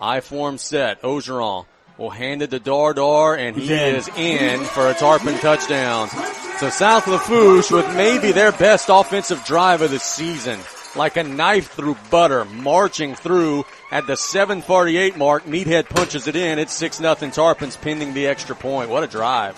I form set. Ogeron will hand it to Dardar, and he is in for a Tarpon touchdown. So South Lafourche with maybe their best offensive drive of the season. Like a knife through butter, marching through at the 748 mark. Meathead punches it in. It's 6 nothing Tarpons pending the extra point. What a drive.